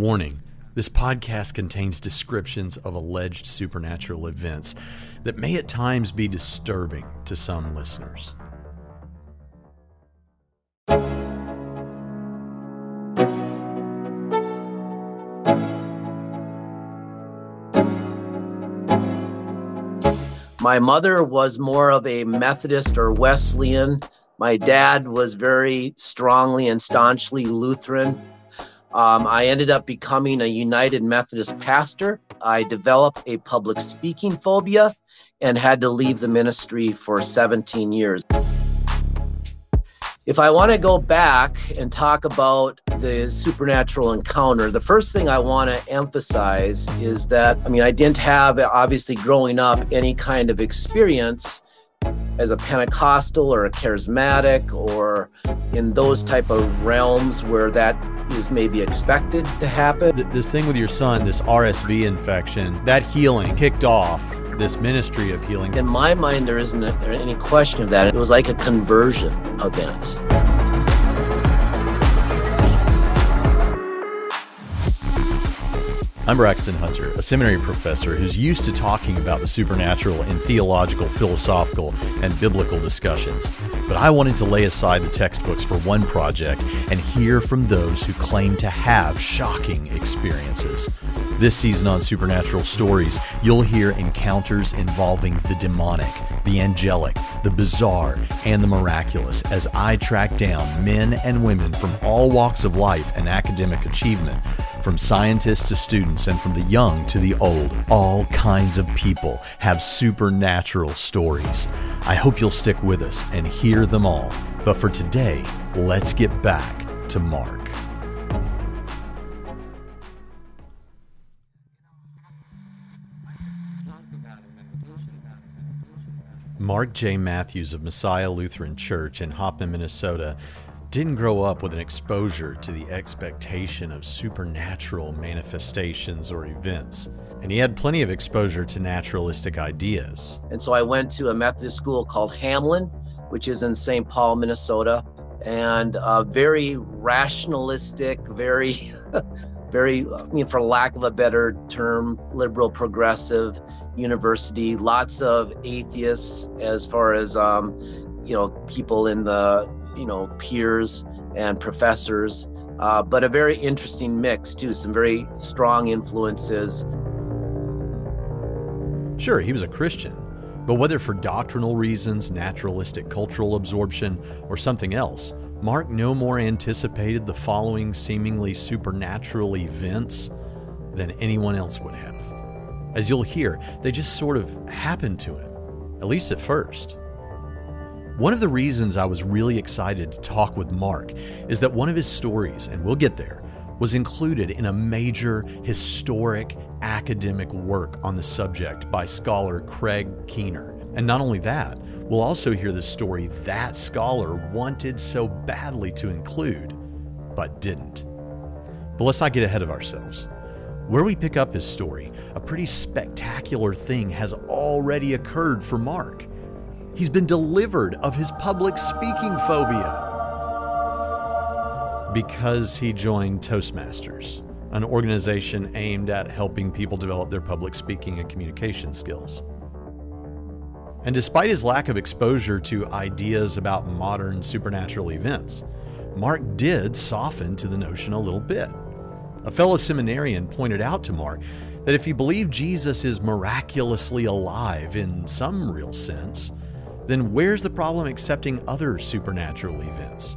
Warning this podcast contains descriptions of alleged supernatural events that may at times be disturbing to some listeners. My mother was more of a Methodist or Wesleyan. My dad was very strongly and staunchly Lutheran. Um, I ended up becoming a United Methodist pastor. I developed a public speaking phobia and had to leave the ministry for 17 years. If I want to go back and talk about the supernatural encounter, the first thing I want to emphasize is that, I mean, I didn't have, obviously, growing up, any kind of experience as a Pentecostal or a charismatic or in those type of realms where that is maybe expected to happen. This thing with your son, this RSV infection, that healing kicked off this ministry of healing. In my mind, there isn't any question of that. It was like a conversion event. I'm Braxton Hunter, a seminary professor who's used to talking about the supernatural in theological, philosophical, and biblical discussions. But I wanted to lay aside the textbooks for one project and hear from those who claim to have shocking experiences. This season on Supernatural Stories, you'll hear encounters involving the demonic, the angelic, the bizarre, and the miraculous as I track down men and women from all walks of life and academic achievement from scientists to students and from the young to the old, all kinds of people have supernatural stories. I hope you'll stick with us and hear them all. But for today, let's get back to Mark. Mark J. Mathews of Messiah Lutheran Church in Hoffman, Minnesota, didn't grow up with an exposure to the expectation of supernatural manifestations or events. And he had plenty of exposure to naturalistic ideas. And so I went to a Methodist school called Hamline, which is in St. Paul, Minnesota, and uh, very rationalistic, very, very, I mean, for lack of a better term, liberal progressive university. Lots of atheists, as far as, um, you know, people in the you know peers and professors, uh, but a very interesting mix too. Some very strong influences. Sure, he was a Christian, but whether for doctrinal reasons, naturalistic cultural absorption, or something else, Mark no more anticipated the following seemingly supernatural events than anyone else would have. As you'll hear, they just sort of happened to him, at least at first. One of the reasons I was really excited to talk with Mark is that one of his stories, and we'll get there, was included in a major historic academic work on the subject by scholar Craig Keener. And not only that, we'll also hear the story that scholar wanted so badly to include, but didn't. But let's not get ahead of ourselves. Where we pick up his story, a pretty spectacular thing has already occurred for Mark. He's been delivered of his public speaking phobia because he joined Toastmasters, an organization aimed at helping people develop their public speaking and communication skills. And despite his lack of exposure to ideas about modern supernatural events, Mark did soften to the notion a little bit. A fellow seminarian pointed out to Mark that if you believe Jesus is miraculously alive in some real sense, then where's the problem accepting other supernatural events?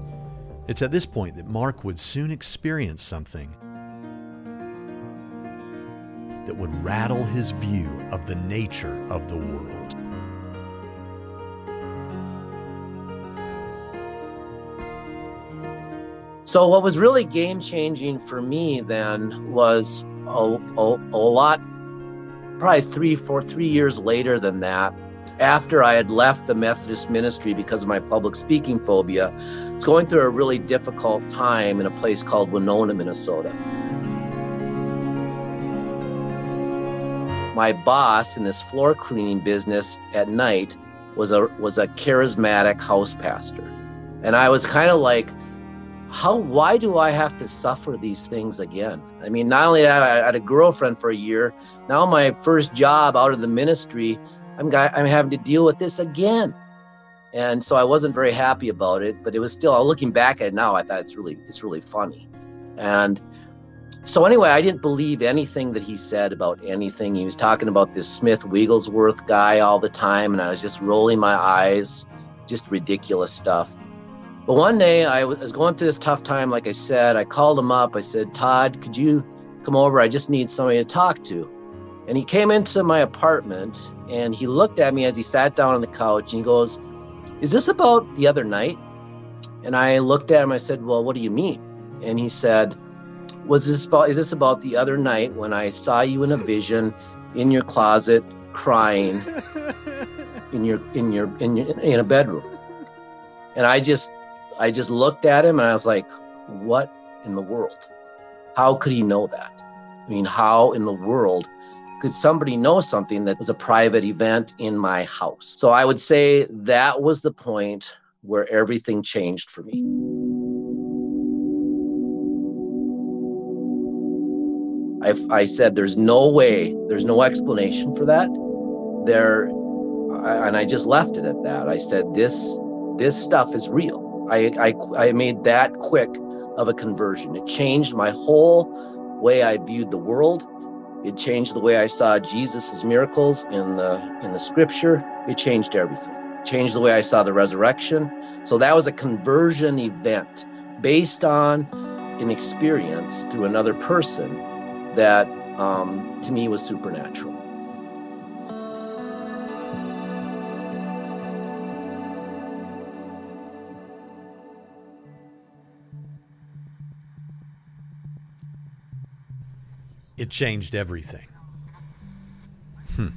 It's at this point that Mark would soon experience something that would rattle his view of the nature of the world. So, what was really game changing for me then was a, a, a lot, probably three, four, three years later than that, after I had left the Methodist ministry because of my public speaking phobia, It's going through a really difficult time in a place called Winona, Minnesota. My boss in this floor cleaning business at night was a was a charismatic house pastor. And I was kind of like how why do I have to suffer these things again? I mean, not only I had a girlfriend for a year, now my first job out of the ministry, I'm I'm having to deal with this again. And so I wasn't very happy about it, but it was still looking back at it now, I thought it's really it's really funny. And so anyway, I didn't believe anything that he said about anything. He was talking about this Smith Wigglesworth guy all the time, and I was just rolling my eyes, just ridiculous stuff. But one day I was going through this tough time, like I said. I called him up. I said, Todd, could you come over? I just need somebody to talk to. And he came into my apartment and he looked at me as he sat down on the couch and he goes, Is this about the other night? And I looked at him. I said, Well, what do you mean? And he said, Was this about, is this about the other night when I saw you in a vision in your closet crying in your, in your, in your, in a bedroom? And I just I just looked at him and I was like, what in the world? How could he know that? I mean, how in the world could somebody know something that was a private event in my house? So I would say that was the point where everything changed for me. I, I said, there's no way, there's no explanation for that. There, and I just left it at that. I said, this, this stuff is real I, I, I made that quick of a conversion. It changed my whole way I viewed the world. It changed the way I saw Jesus' miracles in the in the scripture. It changed everything. It changed the way I saw the resurrection. So that was a conversion event based on an experience through another person that um, to me was supernatural. It changed everything. Hmm.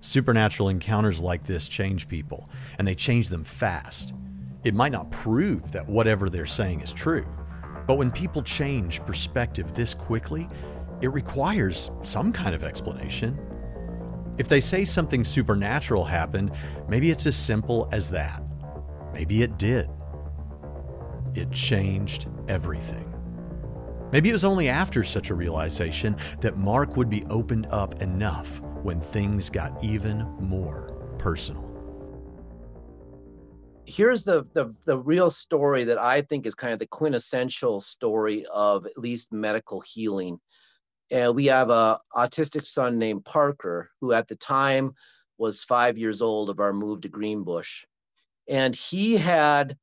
Supernatural encounters like this change people, and they change them fast. It might not prove that whatever they're saying is true, but when people change perspective this quickly, it requires some kind of explanation. If they say something supernatural happened, maybe it's as simple as that. Maybe it did. It changed everything. Maybe it was only after such a realization that Mark would be opened up enough when things got even more personal. Here's the, the, the real story that I think is kind of the quintessential story of at least medical healing. And we have a autistic son named Parker, who at the time was five years old of our move to Greenbush. And he had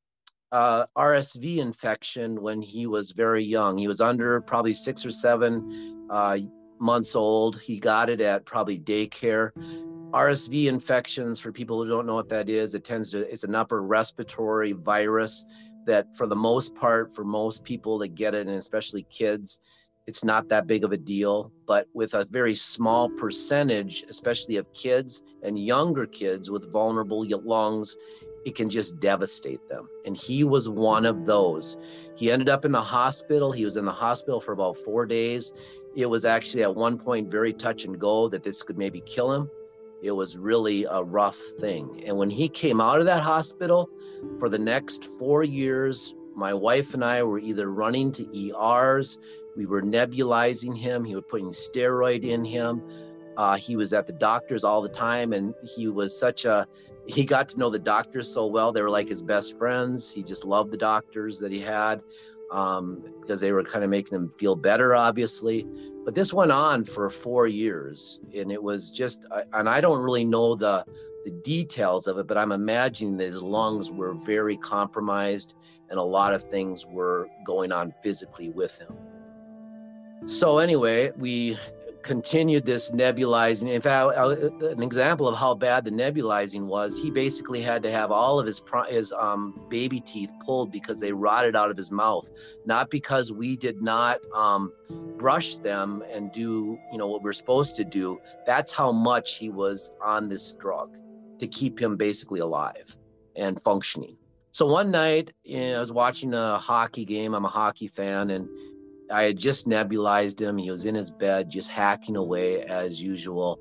uh, RSV infection when he was very young. He was under probably six or seven uh, months old. He got it at probably daycare. RSV infections, for people who don't know what that is, it tends to, it's an upper respiratory virus that, for the most part, for most people that get it, and especially kids, it's not that big of a deal. But with a very small percentage, especially of kids and younger kids with vulnerable lungs, it can just devastate them. And he was one of those. He ended up in the hospital. He was in the hospital for about four days. It was actually at one point very touch and go that this could maybe kill him. It was really a rough thing. And when he came out of that hospital for the next four years, my wife and I were either running to ERs, we were nebulizing him, he was putting steroid in him. Uh, he was at the doctors all the time, and he was such a he got to know the doctors so well. They were like his best friends. He just loved the doctors that he had um, because they were kind of making him feel better, obviously. But this went on for four years, and it was just, and I don't really know the the details of it, but I'm imagining that his lungs were very compromised, and a lot of things were going on physically with him. So anyway, we continued this nebulizing. In fact, an example of how bad the nebulizing was, he basically had to have all of his his um, baby teeth pulled because they rotted out of his mouth, not because we did not um, brush them and do you know what we're supposed to do. That's how much he was on this drug to keep him basically alive and functioning. So one night, you know, I was watching a hockey game. I'm a hockey fan, and I had just nebulized him. He was in his bed, just hacking away as usual.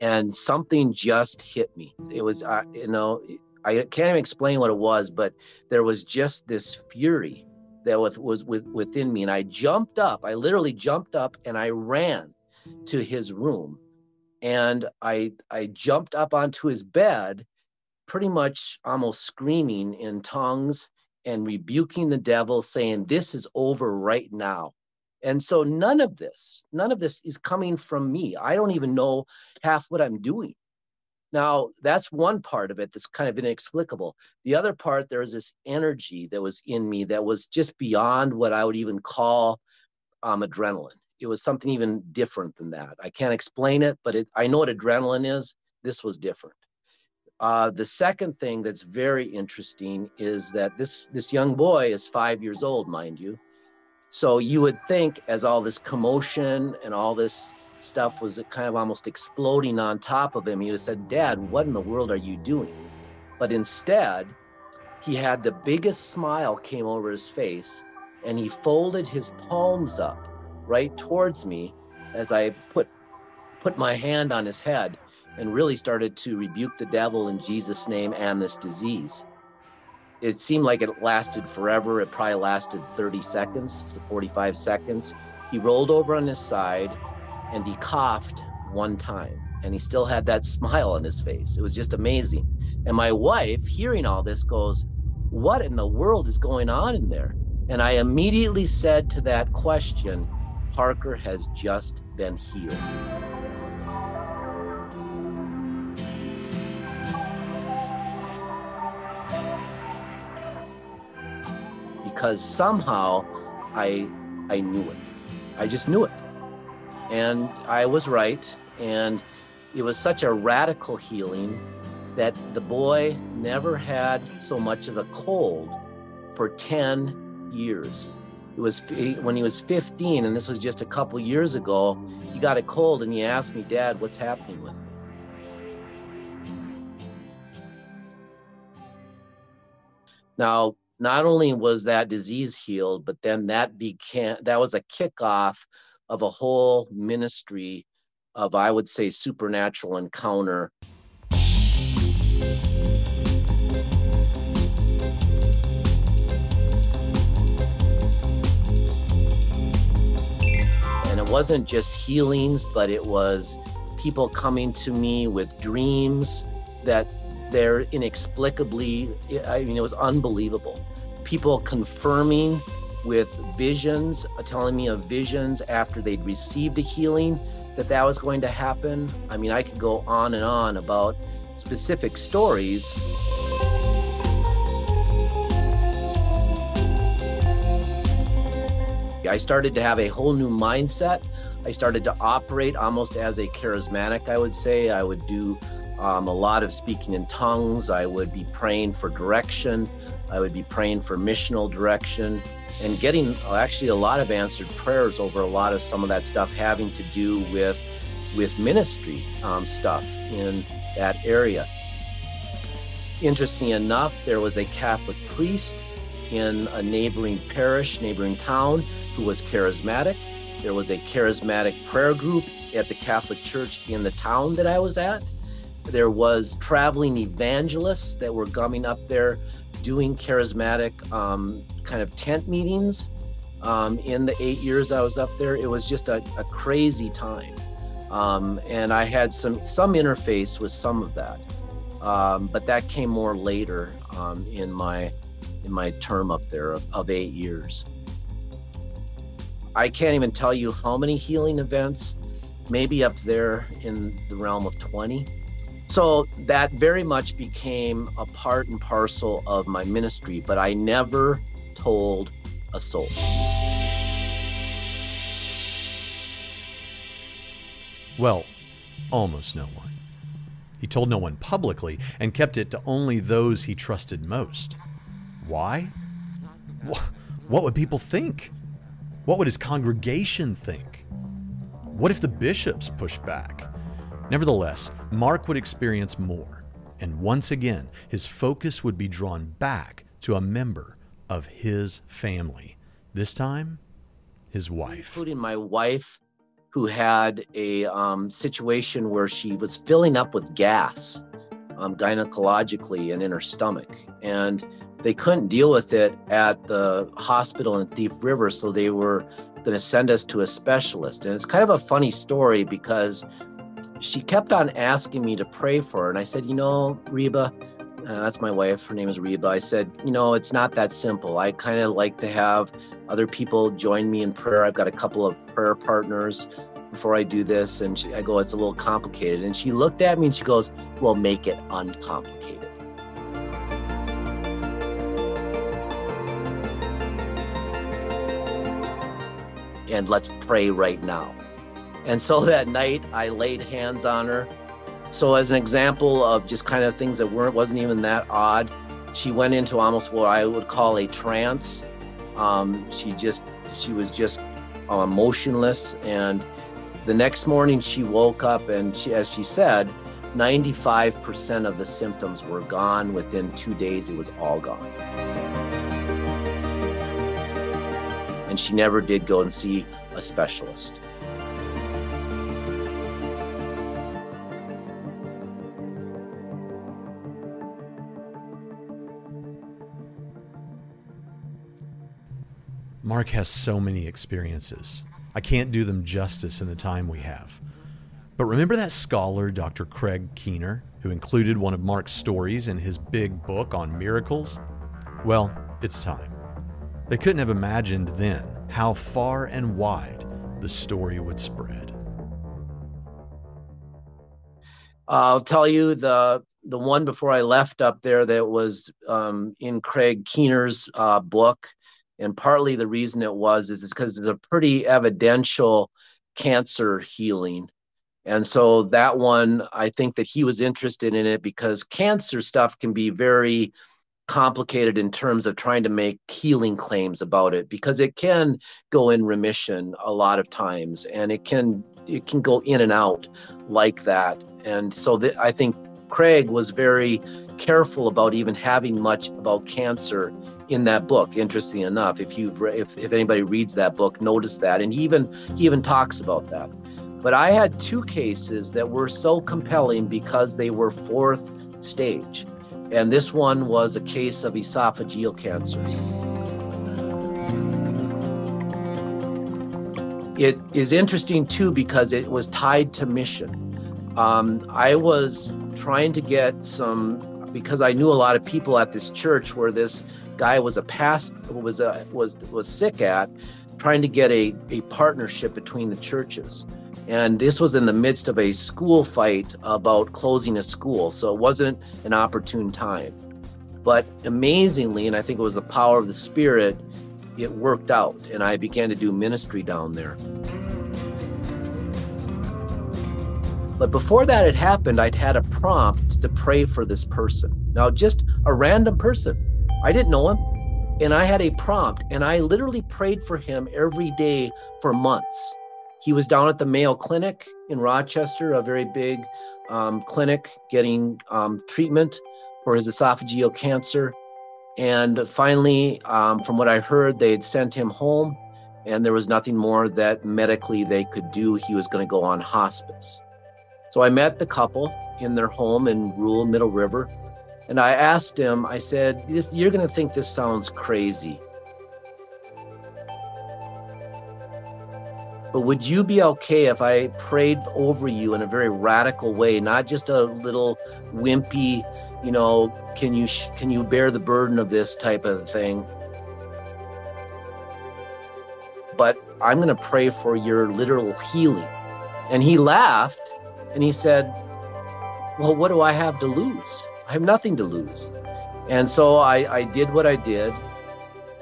And something just hit me. It was, uh, you know, I can't even explain what it was, but there was just this fury that was, was with, within me. And I jumped up, I literally jumped up and I ran to his room. And I, I jumped up onto his bed, pretty much almost screaming in tongues and rebuking the devil, saying, This is over right now. And so none of this, none of this is coming from me. I don't even know half what I'm doing. Now, that's one part of it that's kind of inexplicable. The other part, there's this energy that was in me that was just beyond what I would even call um, adrenaline. It was something even different than that. I can't explain it, but it, I know what adrenaline is. This was different. Uh, the second thing that's very interesting is that this this young boy is five years old, mind you. So you would think, as all this commotion and all this stuff was kind of almost exploding on top of him. He would have said, Dad, what in the world are you doing? But instead, he had the biggest smile came over his face and he folded his palms up right towards me as I put put my hand on his head and really started to rebuke the devil in Jesus' name and this disease. It seemed like it lasted forever. It probably lasted 30 seconds to 45 seconds. He rolled over on his side and he coughed one time and he still had that smile on his face. It was just amazing. And my wife, hearing all this, goes, What in the world is going on in there? And I immediately said to that question, Parker has just been healed. Because somehow I I knew it. I just knew it. And I was right. And it was such a radical healing that the boy never had so much of a cold for 10 years. It was when he was 15, and this was just a couple years ago, he got a cold and he asked me, Dad, what's happening with me? Now, not only was that disease healed, but then that became that was a kickoff of a whole ministry of, I would say, supernatural encounter. And it wasn't just healings, but it was people coming to me with dreams that they're inexplicably, I mean, it was unbelievable. People confirming with visions, uh, telling me of visions after they'd received a healing that that was going to happen. I mean, I could go on and on about specific stories. I started to have a whole new mindset. I started to operate almost as a charismatic, I would say. I would do um, a lot of speaking in tongues. I would be praying for direction. I would be praying for missional direction and getting actually a lot of answered prayers over a lot of some of that stuff having to do with with ministry um, stuff in that area. Interesting enough, there was a Catholic priest in a neighboring parish, neighboring town, who was charismatic. There was a charismatic prayer group at the Catholic Church in the town that I was at. There was traveling evangelists that were coming up there doing charismatic um, kind of tent meetings um, in the eight years I was up there. It was just a, a crazy time. Um, and I had some some interface with some of that, um, but that came more later um, in my in my term up there of, of eight years. I can't even tell you how many healing events, maybe up there in the realm of 20 so that very much became a part and parcel of my ministry, but I never told a soul. Well, almost no one. He told no one publicly and kept it to only those he trusted most. Why? What would people think? What would his congregation think? What if the bishops pushed back? Nevertheless, Mark would experience more, and once again, his focus would be drawn back to a member of his family. This time, his wife. Including my wife, who had a um, situation where she was filling up with gas um, gynecologically and in her stomach. And they couldn't deal with it at the hospital in Thief River, so they were going to send us to a specialist. And it's kind of a funny story because she kept on asking me to pray for her. And I said, You know, Reba, uh, that's my wife. Her name is Reba. I said, You know, it's not that simple. I kind of like to have other people join me in prayer. I've got a couple of prayer partners before I do this. And she, I go, It's a little complicated. And she looked at me and she goes, Well, make it uncomplicated. and let's pray right now. And so that night I laid hands on her. So as an example of just kind of things that weren't wasn't even that odd, she went into almost what I would call a trance. Um, she just she was just uh, motionless, and the next morning she woke up, and she, as she said, 95% of the symptoms were gone. Within two days, it was all gone. and she never did go and see a specialist. Mark has so many experiences. I can't do them justice in the time we have. But remember that scholar, Dr. Craig Keener, who included one of Mark's stories in his big book on miracles? Well, it's time. They couldn't have imagined then how far and wide the story would spread. I'll tell you the the one before I left up there that was um, in Craig Keener's uh, book, and partly the reason it was is because it's a pretty evidential cancer healing. And so that one, I think that he was interested in it because cancer stuff can be very complicated in terms of trying to make healing claims about it because it can go in remission a lot of times and it can it can go in and out like that and so th- i think craig was very careful about even having much about cancer in that book interesting enough if you've re- if, if anybody reads that book notice that and he even he even talks about that but i had two cases that were so compelling because they were fourth stage and this one was a case of esophageal cancer. It is interesting too because it was tied to mission. Um, I was trying to get some because I knew a lot of people at this church where this guy was a past was a was was sick at, trying to get a, a partnership between the churches. And this was in the midst of a school fight about closing a school. So it wasn't an opportune time. But amazingly, and I think it was the power of the Spirit, it worked out. And I began to do ministry down there. But before that had happened, I'd had a prompt to pray for this person. Now, just a random person. I didn't know him. And I had a prompt, and I literally prayed for him every day for months. He was down at the Mayo Clinic in Rochester, a very big um, clinic, getting um, treatment for his esophageal cancer. And finally, um, from what I heard, they had sent him home, and there was nothing more that medically they could do. He was going to go on hospice. So I met the couple in their home in rural Middle River, and I asked him, I said, You're going to think this sounds crazy. But would you be okay if I prayed over you in a very radical way, not just a little wimpy, you know, can you sh- can you bear the burden of this type of thing? But I'm going to pray for your literal healing. And he laughed and he said, "Well, what do I have to lose? I have nothing to lose." And so I, I did what I did.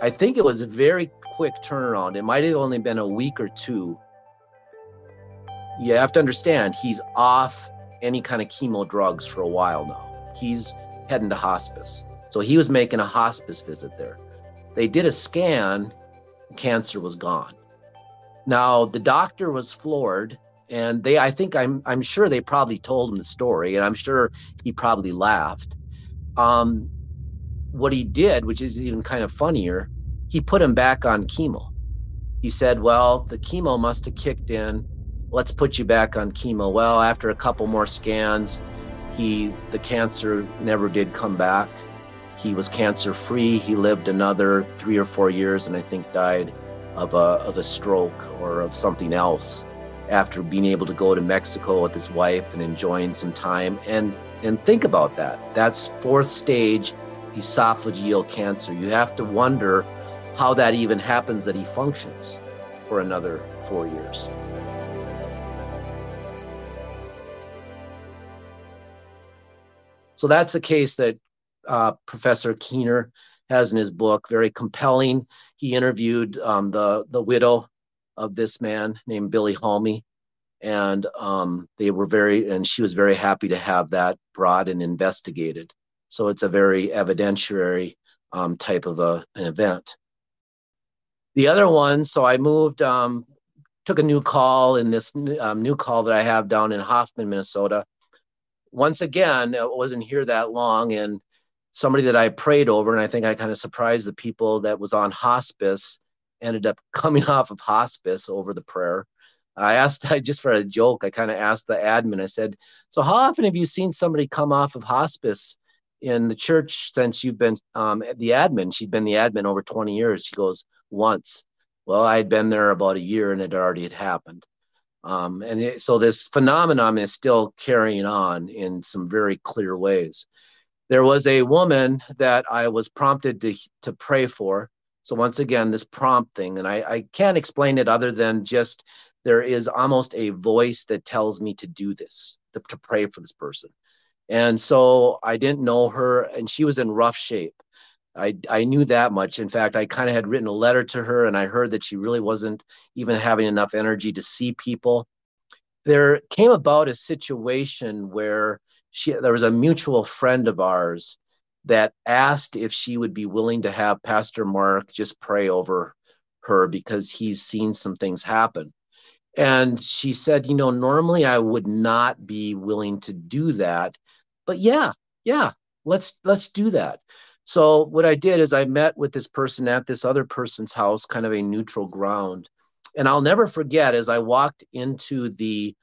I think it was a very quick turnaround. It might have only been a week or two. You have to understand, he's off any kind of chemo drugs for a while now. He's heading to hospice. So he was making a hospice visit there. They did a scan, cancer was gone. Now the doctor was floored and they I think I'm I'm sure they probably told him the story and I'm sure he probably laughed. Um what he did, which is even kind of funnier, he put him back on chemo. He said, Well, the chemo must have kicked in. Let's put you back on chemo. Well, after a couple more scans, he the cancer never did come back. he was cancer free. He lived another three or four years, and I think died of a of a stroke or of something else after being able to go to Mexico with his wife and enjoying some time. And and think about that. That's fourth stage esophageal cancer. You have to wonder how that even happens that he functions for another four years. So that's the case that uh, Professor Keener has in his book. Very compelling. He interviewed um, the the widow of this man named Billy Halmy, and um, they were very and she was very happy to have that brought and investigated. So it's a very evidentiary um, type of a, an event. The other one, so I moved, um, took a new call in this um, new call that I have down in Hoffman, Minnesota once again, it wasn't here that long, and somebody that I prayed over, and I think I kind of surprised the people that was on hospice, ended up coming off of hospice over the prayer. I asked, I just for a joke, I kind of asked the admin, I said, So, how often have you seen somebody come off of hospice in the church since you've been um, the admin? She's been the admin over 20 years. She goes, Once. Well, I'd been there about a year and it already had happened. Um, and it, so this phenomenon is still carrying on in some very clear ways. There was a woman that I was prompted to, to pray for. So once again, this prompt thing, and I, I can't explain it other than just there is almost a voice that tells me to do this, to, to pray for this person. And so I didn't know her, and she was in rough shape. I, I knew that much. In fact, I kind of had written a letter to her and I heard that she really wasn't even having enough energy to see people. There came about a situation where she there was a mutual friend of ours that asked if she would be willing to have Pastor Mark just pray over her because he's seen some things happen. And she said, you know, normally I would not be willing to do that, but yeah, yeah, let's let's do that. So what I did is I met with this person at this other person's house, kind of a neutral ground. And I'll never forget as I walked into the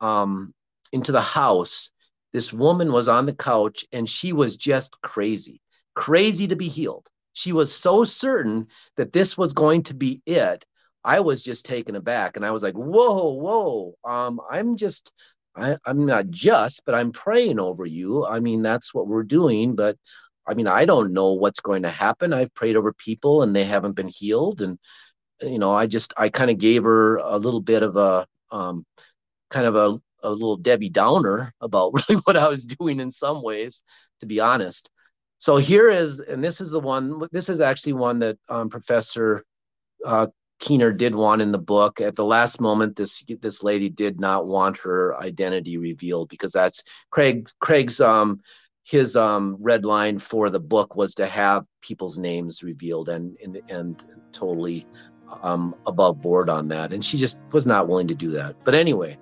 um, into the house, this woman was on the couch and she was just crazy, crazy to be healed. She was so certain that this was going to be it. I was just taken aback and I was like, whoa, whoa. Um, I'm just I, I'm not just, but I'm praying over you. I mean, that's what we're doing, but I mean, I don't know what's going to happen. I've prayed over people and they haven't been healed. And, you know, I just, I kind of gave her a little bit of a, um, kind of a, a little Debbie Downer about really what I was doing in some ways, to be honest. So here is, and this is the one, this is actually one that um, Professor uh, Keener did want in the book. At the last moment, this this lady did not want her identity revealed because that's Craig Craig's um, his um, red line for the book was to have people's names revealed and and, and totally um, above board on that and she just was not willing to do that but anyway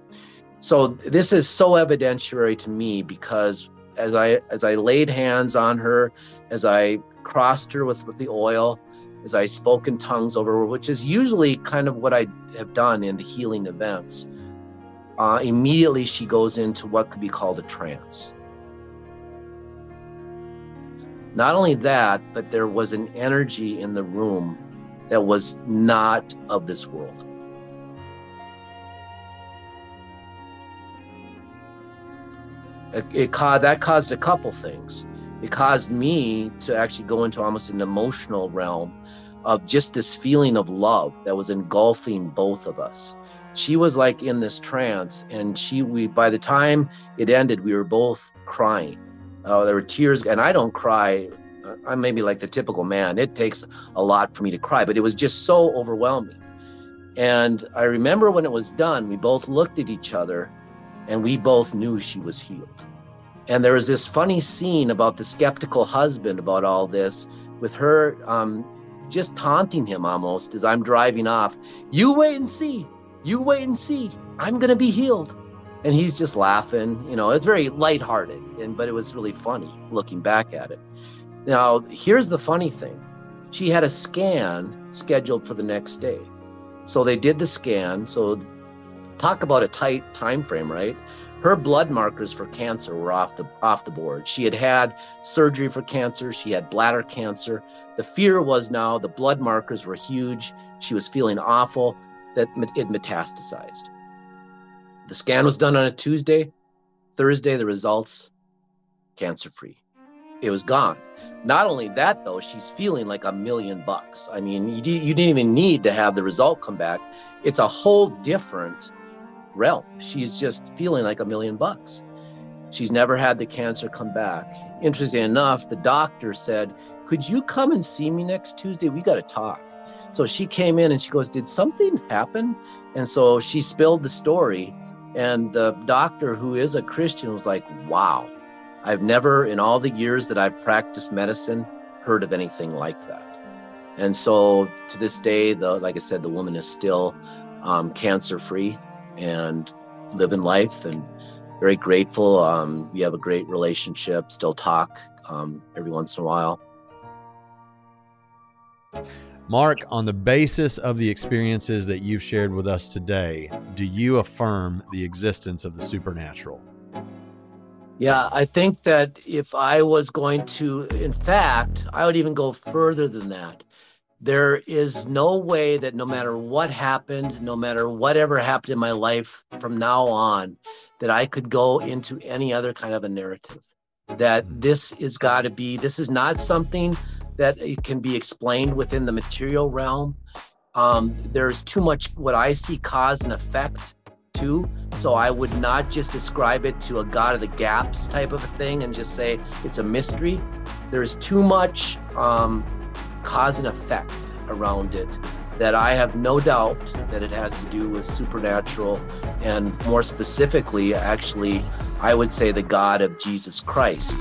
so this is so evidentiary to me because as i as i laid hands on her as i crossed her with, with the oil as i spoke in tongues over her which is usually kind of what i have done in the healing events uh, immediately she goes into what could be called a trance not only that, but there was an energy in the room that was not of this world. It, caused that caused a couple things. It caused me to actually go into almost an emotional realm of just this feeling of love that was engulfing both of us. She was like in this trance, and she we by the time it ended, we were both crying Oh, there were tears, and I don't cry. I'm maybe like the typical man. It takes a lot for me to cry, but it was just so overwhelming. And I remember when it was done, we both looked at each other and we both knew she was healed. And there was this funny scene about the skeptical husband about all this, with her um, just taunting him almost as I'm driving off. You wait and see. You wait and see. I'm going to be healed and he's just laughing. You know, it's very lighthearted, and but it was really funny looking back at it. Now, here's the funny thing: she had a scan scheduled for the next day, so they did the scan. So talk about a tight time frame, right? Her blood markers for cancer were off the off the board. She had had surgery for cancer. She had bladder cancer. The fear was now the blood markers were huge. She was feeling awful that it metastasized. The scan was done on a Tuesday. Thursday, the results cancer free. It was gone. Not only that, though, she's feeling like a million bucks. I mean, you, you didn't even need to have the result come back. It's a whole different realm. She's just feeling like a million bucks. She's never had the cancer come back. Interesting enough, the doctor said, Could you come and see me next Tuesday? We got to talk. So she came in and she goes, Did something happen? And so she spilled the story. And the doctor, who is a Christian, was like, Wow, I've never, in all the years that I've practiced medicine, heard of anything like that. And so to this day, the like I said, the woman is still um, cancer free and living life and very grateful. Um, we have a great relationship, still talk um, every once in a while. Mark, on the basis of the experiences that you've shared with us today, do you affirm the existence of the supernatural? Yeah, I think that if I was going to, in fact, I would even go further than that. There is no way that no matter what happened, no matter whatever happened in my life from now on, that I could go into any other kind of a narrative. That hmm. this is got to be, this is not something that it can be explained within the material realm. Um, there's too much what I see cause and effect too. So I would not just ascribe it to a God of the gaps type of a thing and just say it's a mystery. There's too much um, cause and effect around it that I have no doubt that it has to do with supernatural and more specifically, actually, I would say the God of Jesus Christ.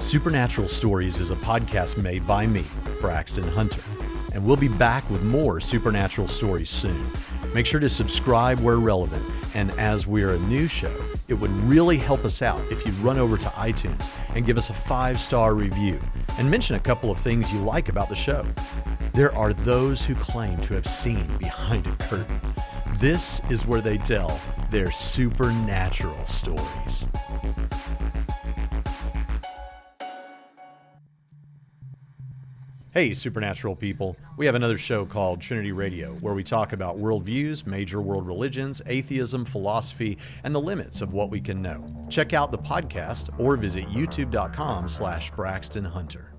Supernatural Stories is a podcast made by me, Braxton Hunter, and we'll be back with more supernatural stories soon. Make sure to subscribe where relevant, and as we're a new show, it would really help us out if you'd run over to iTunes and give us a five star review and mention a couple of things you like about the show. There are those who claim to have seen behind a curtain. This is where they tell their supernatural stories. Hey, supernatural people. We have another show called Trinity Radio where we talk about worldviews, major world religions, atheism, philosophy, and the limits of what we can know. Check out the podcast or visit youtube.com slash Braxton Hunter.